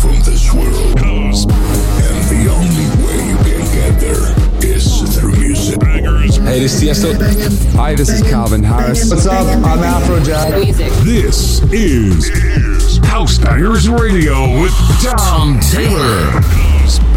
from this world. And the only way you can get there is through music. Hey, this is Tiesto. Hi, this is Calvin Harris. What's up? I'm Afrojack. This is House Bangers Radio with Tom Taylor.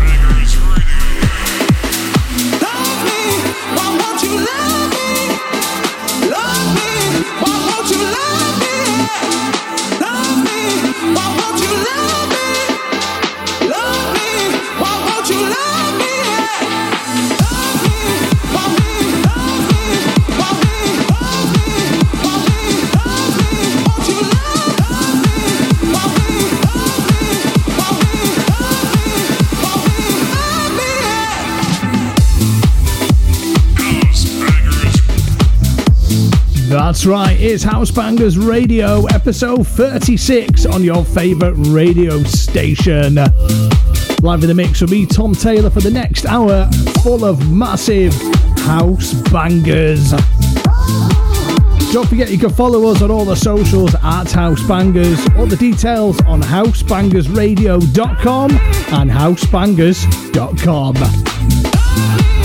That's right, it's House Bangers Radio, episode 36 on your favourite radio station. Live in the mix with me, Tom Taylor, for the next hour, full of massive house bangers. Don't forget you can follow us on all the socials at House Bangers. All the details on housebangersradio.com and housebangers.com.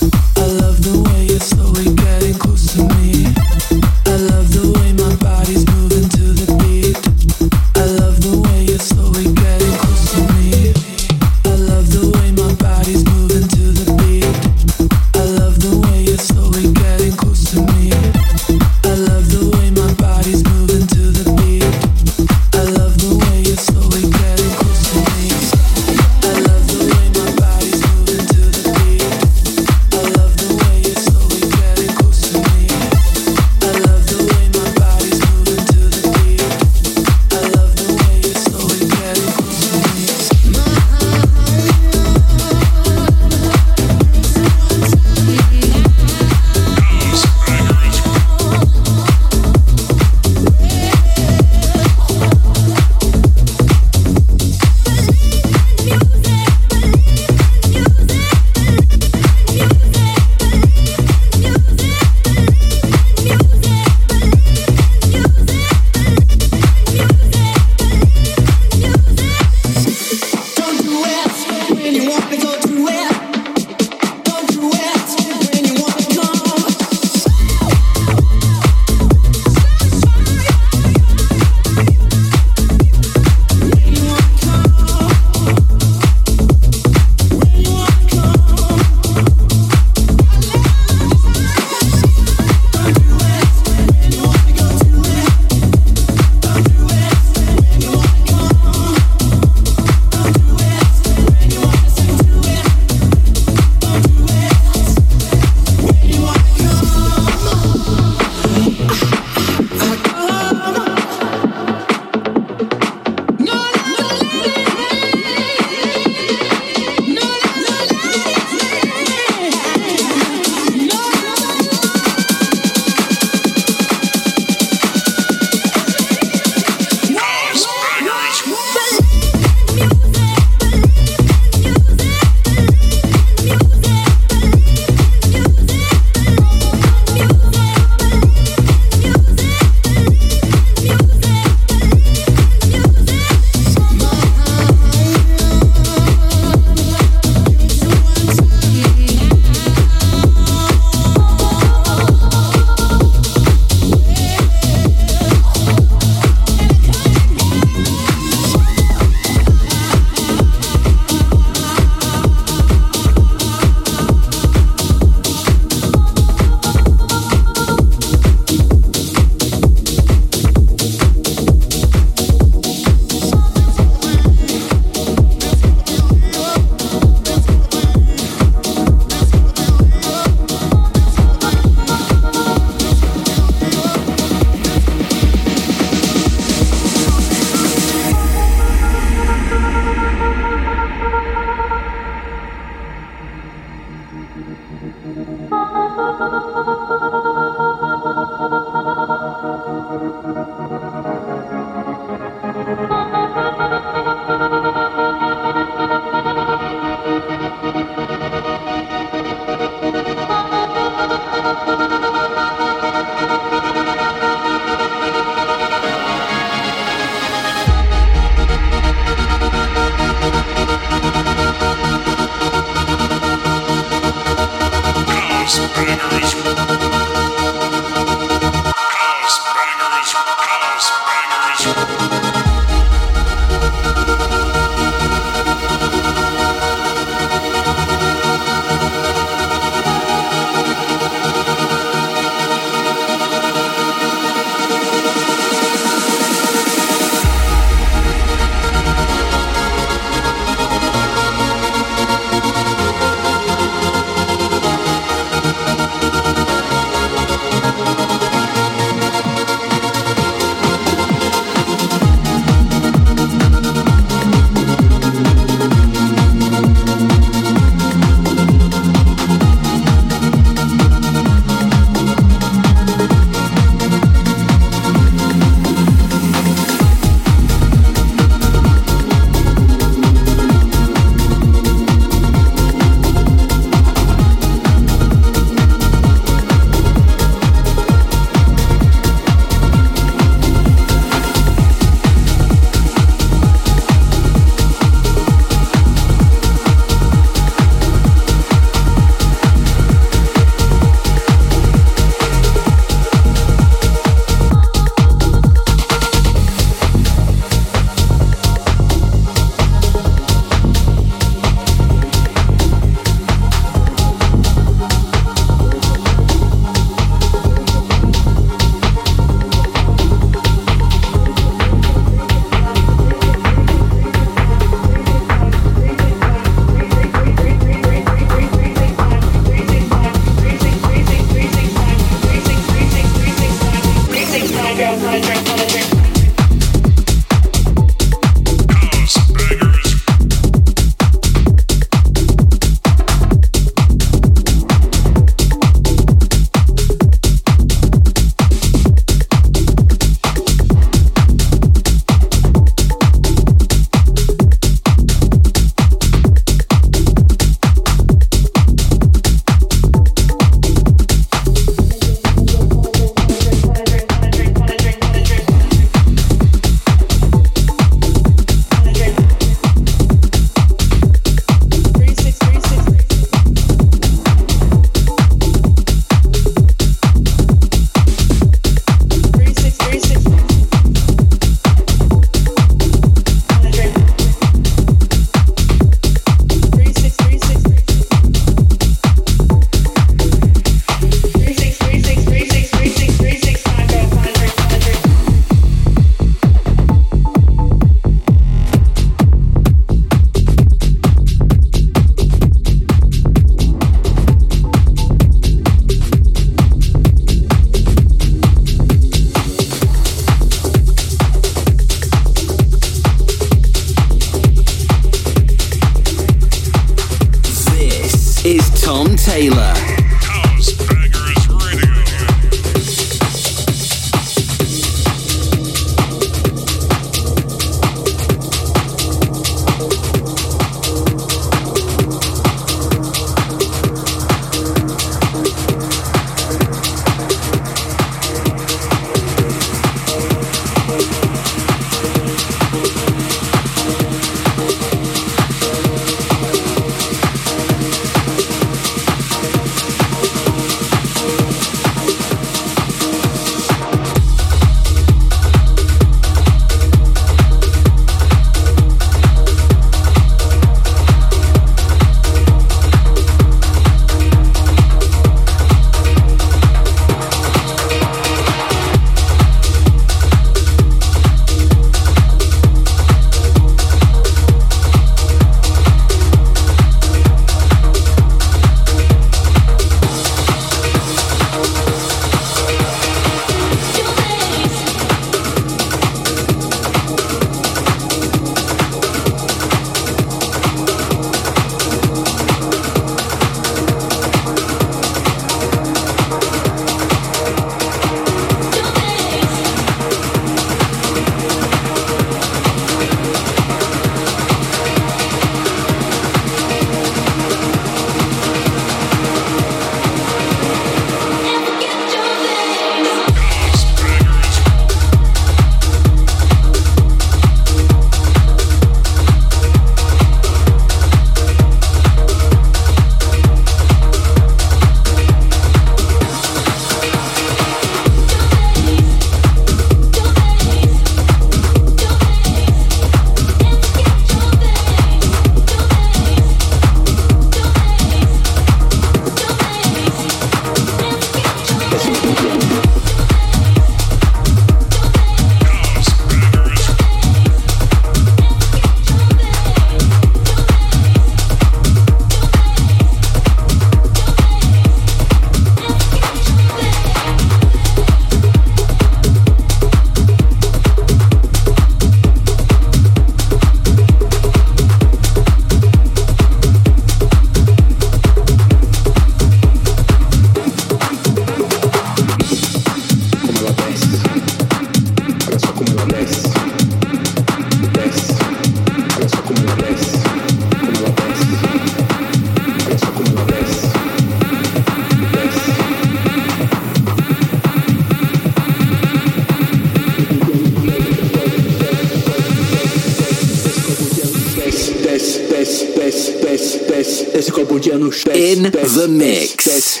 In the mix.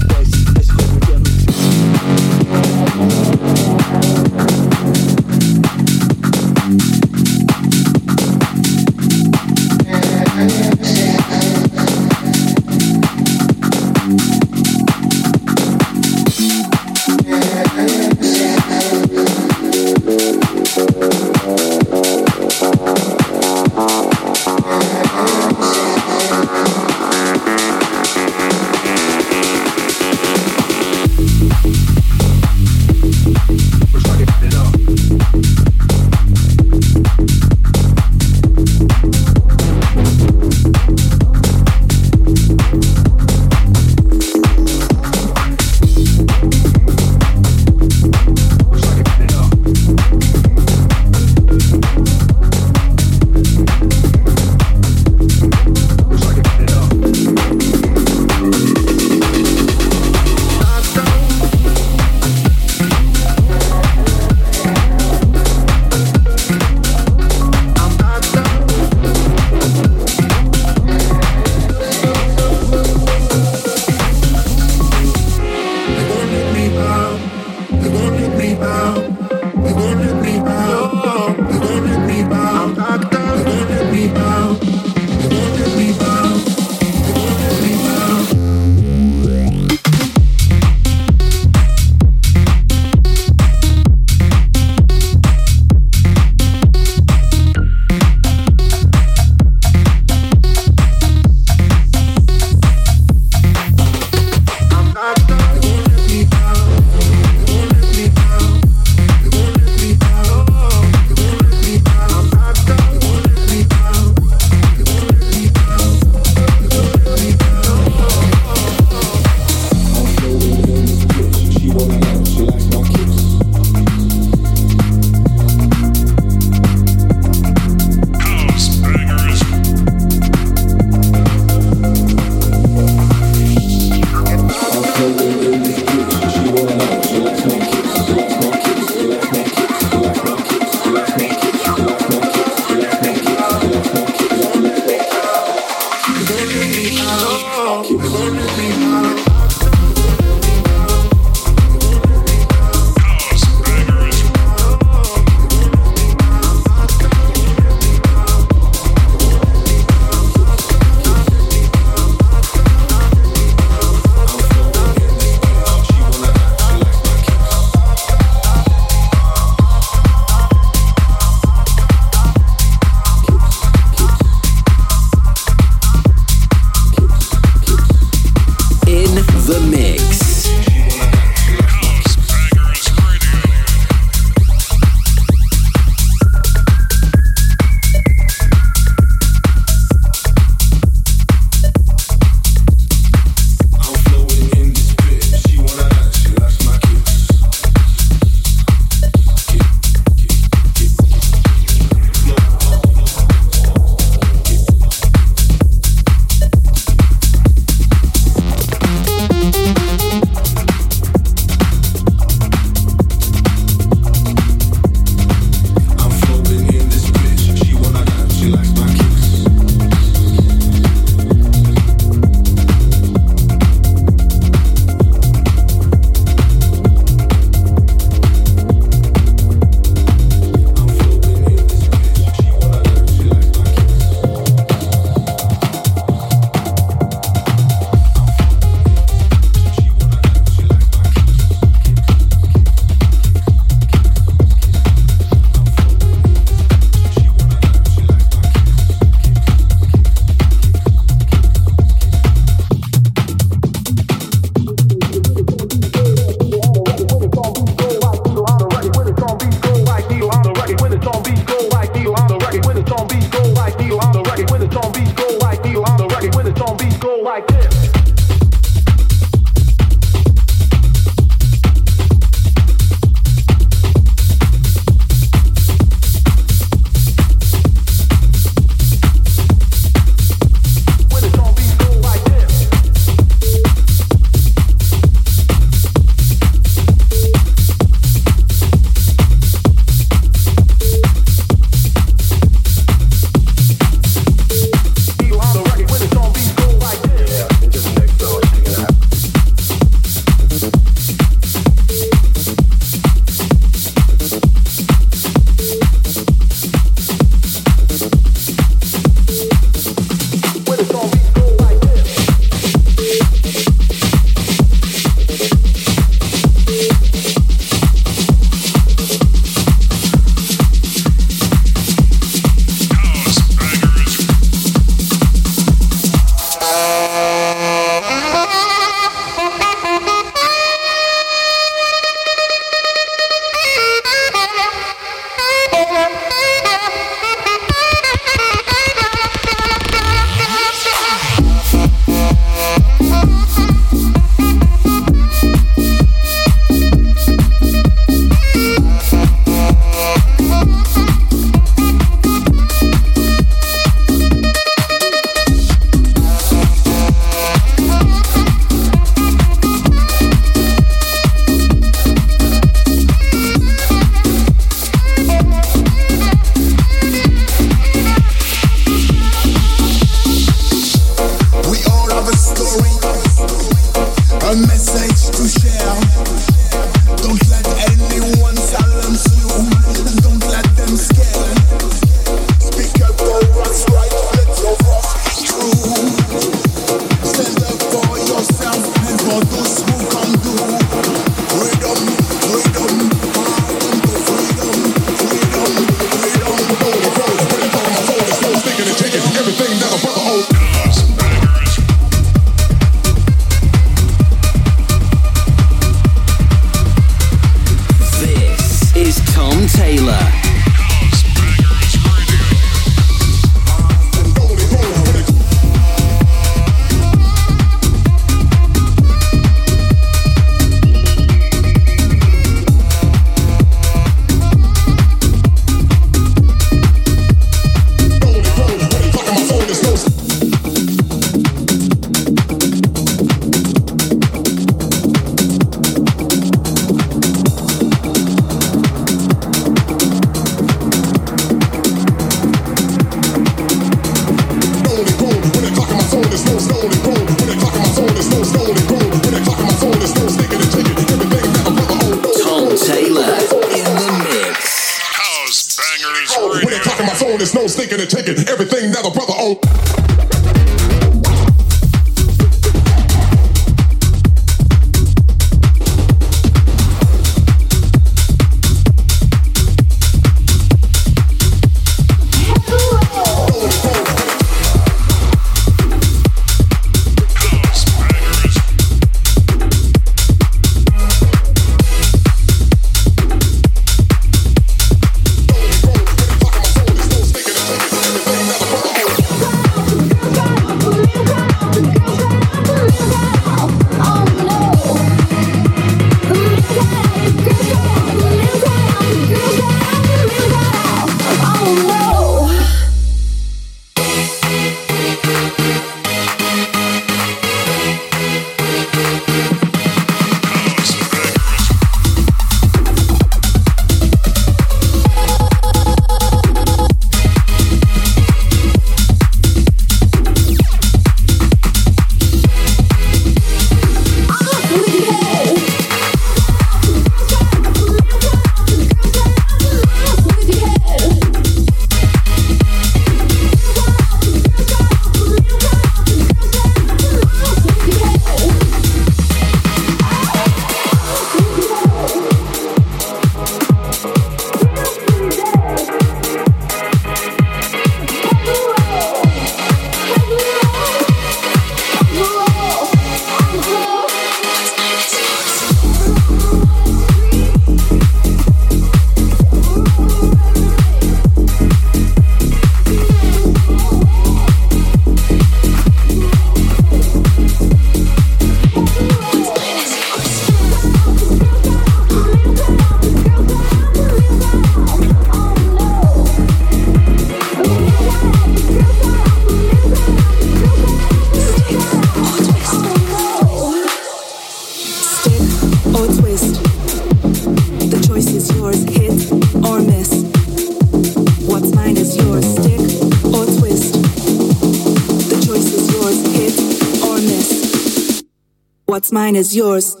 Mine is yours.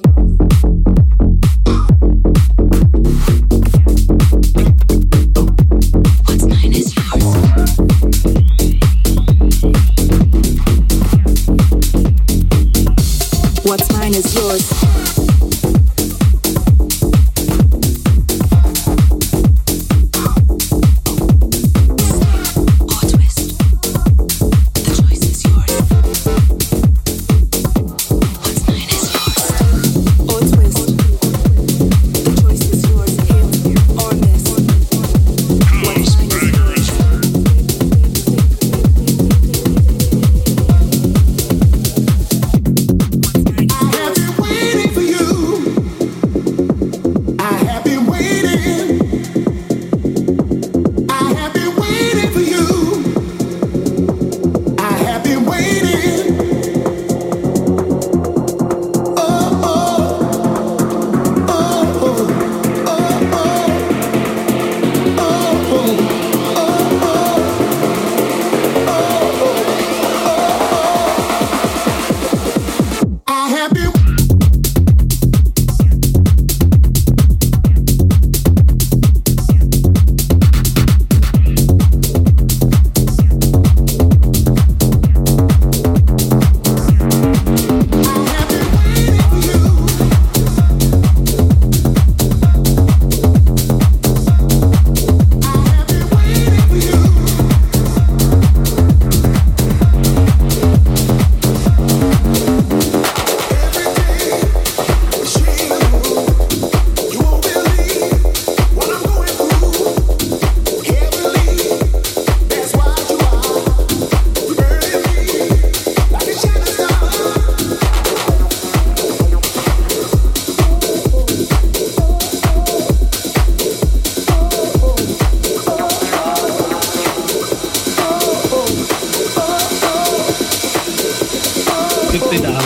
对对的啊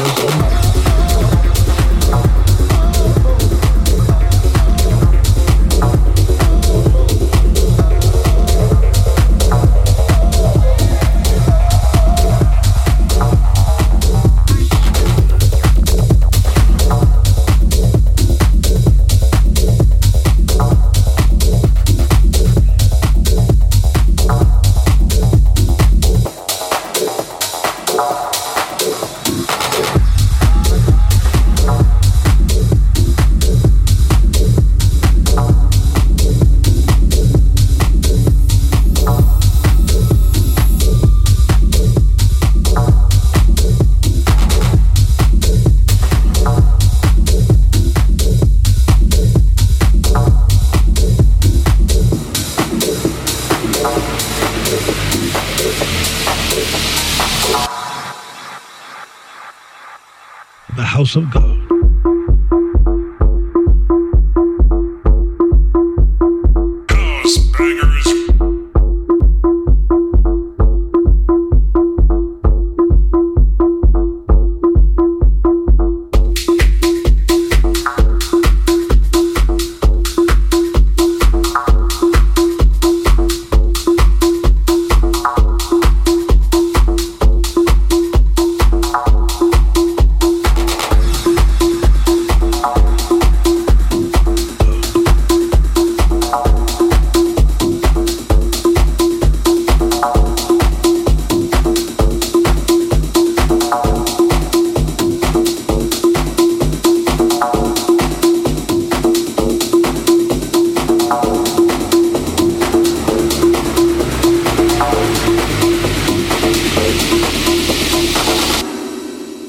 house of God.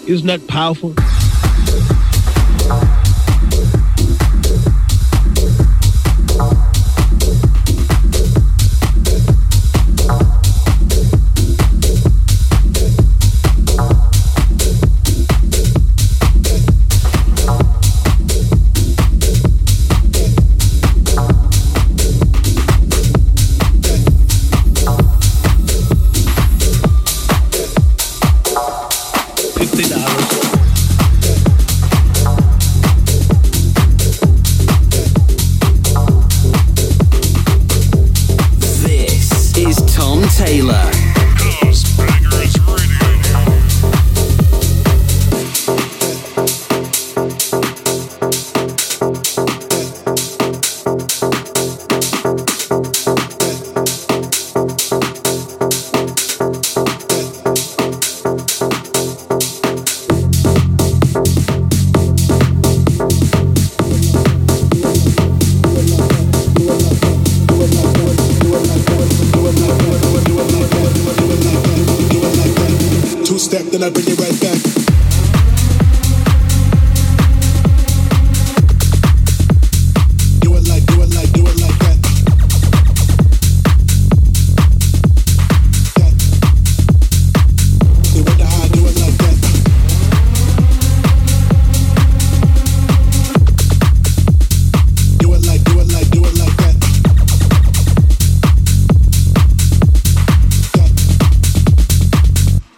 Isn't that powerful?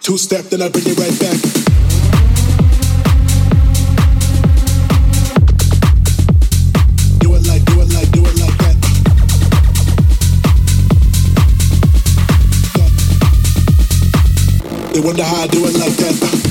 Two step, then I bring it right back. They wonder how I do it like that.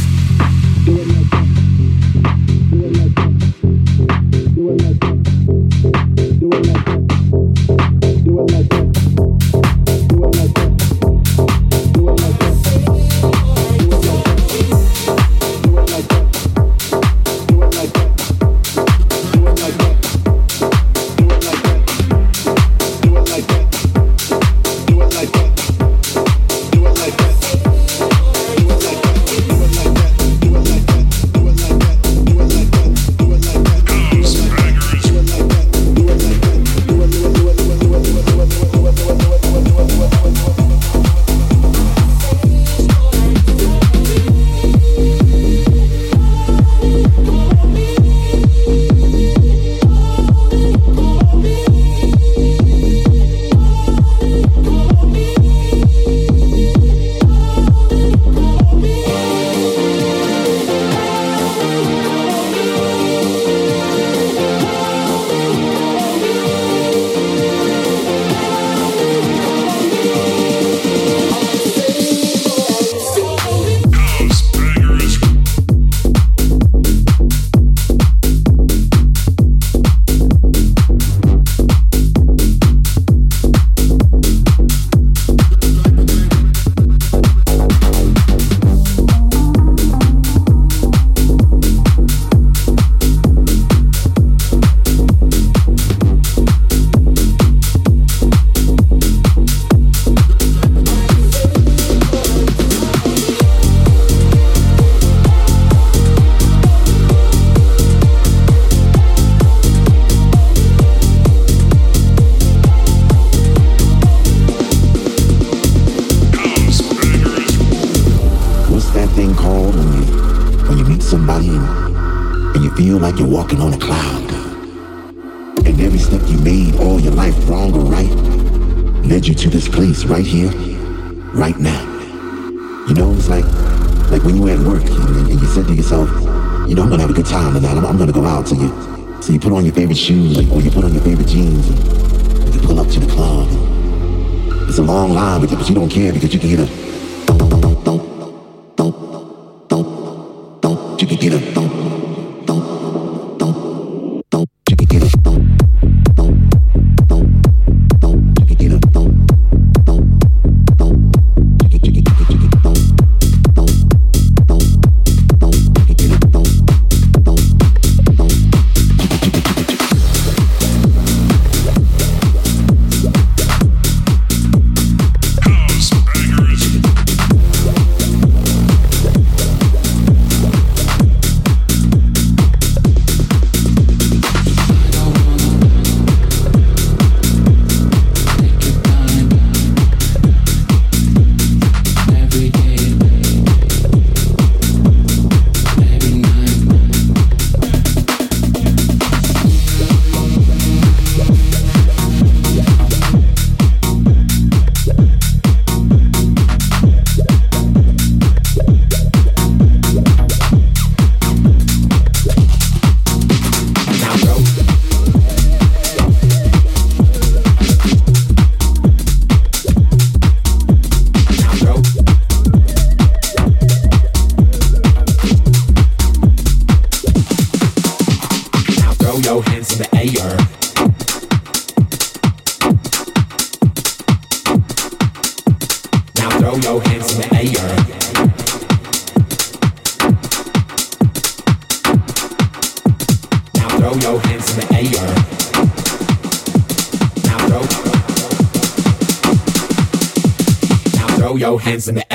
Right here, right now. You know, it's like like when you were at work and, and you said to yourself, you know, I'm gonna have a good time tonight. I'm, I'm gonna go out. So you so you put on your favorite shoes or you put on your favorite jeans and you pull up to the club. And it's a long line, but, but you don't care because you can hear the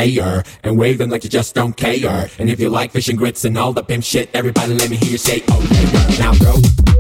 air and them like you just don't care. And if you like fish and grits and all the pimp shit, everybody let me hear you say, oh yeah. Now throw.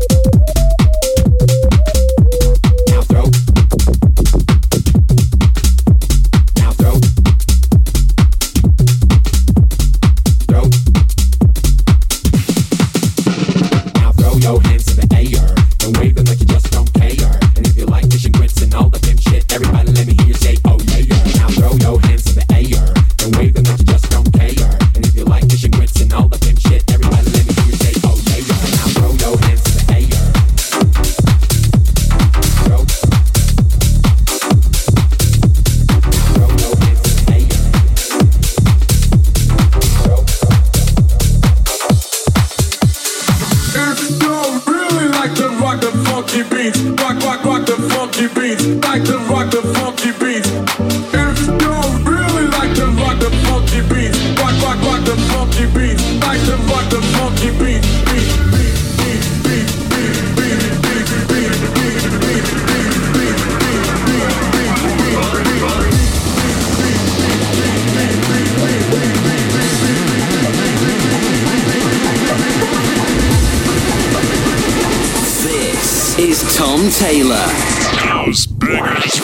Taylor. House Bangers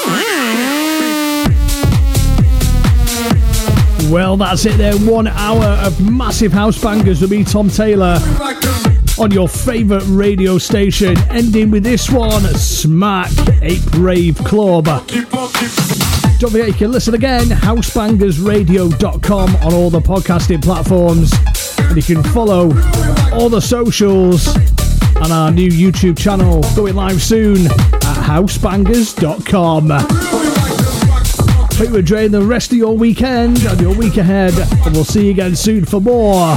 Well, that's it there. One hour of massive house bangers with me, Tom Taylor, on your favourite radio station. Ending with this one Smack, a Brave Club. Don't forget you can listen again, housebangersradio.com on all the podcasting platforms. And you can follow all the socials and our new YouTube channel going live soon at housebangers.com. Hope you enjoying the rest of your weekend and your week ahead, and we'll see you again soon for more.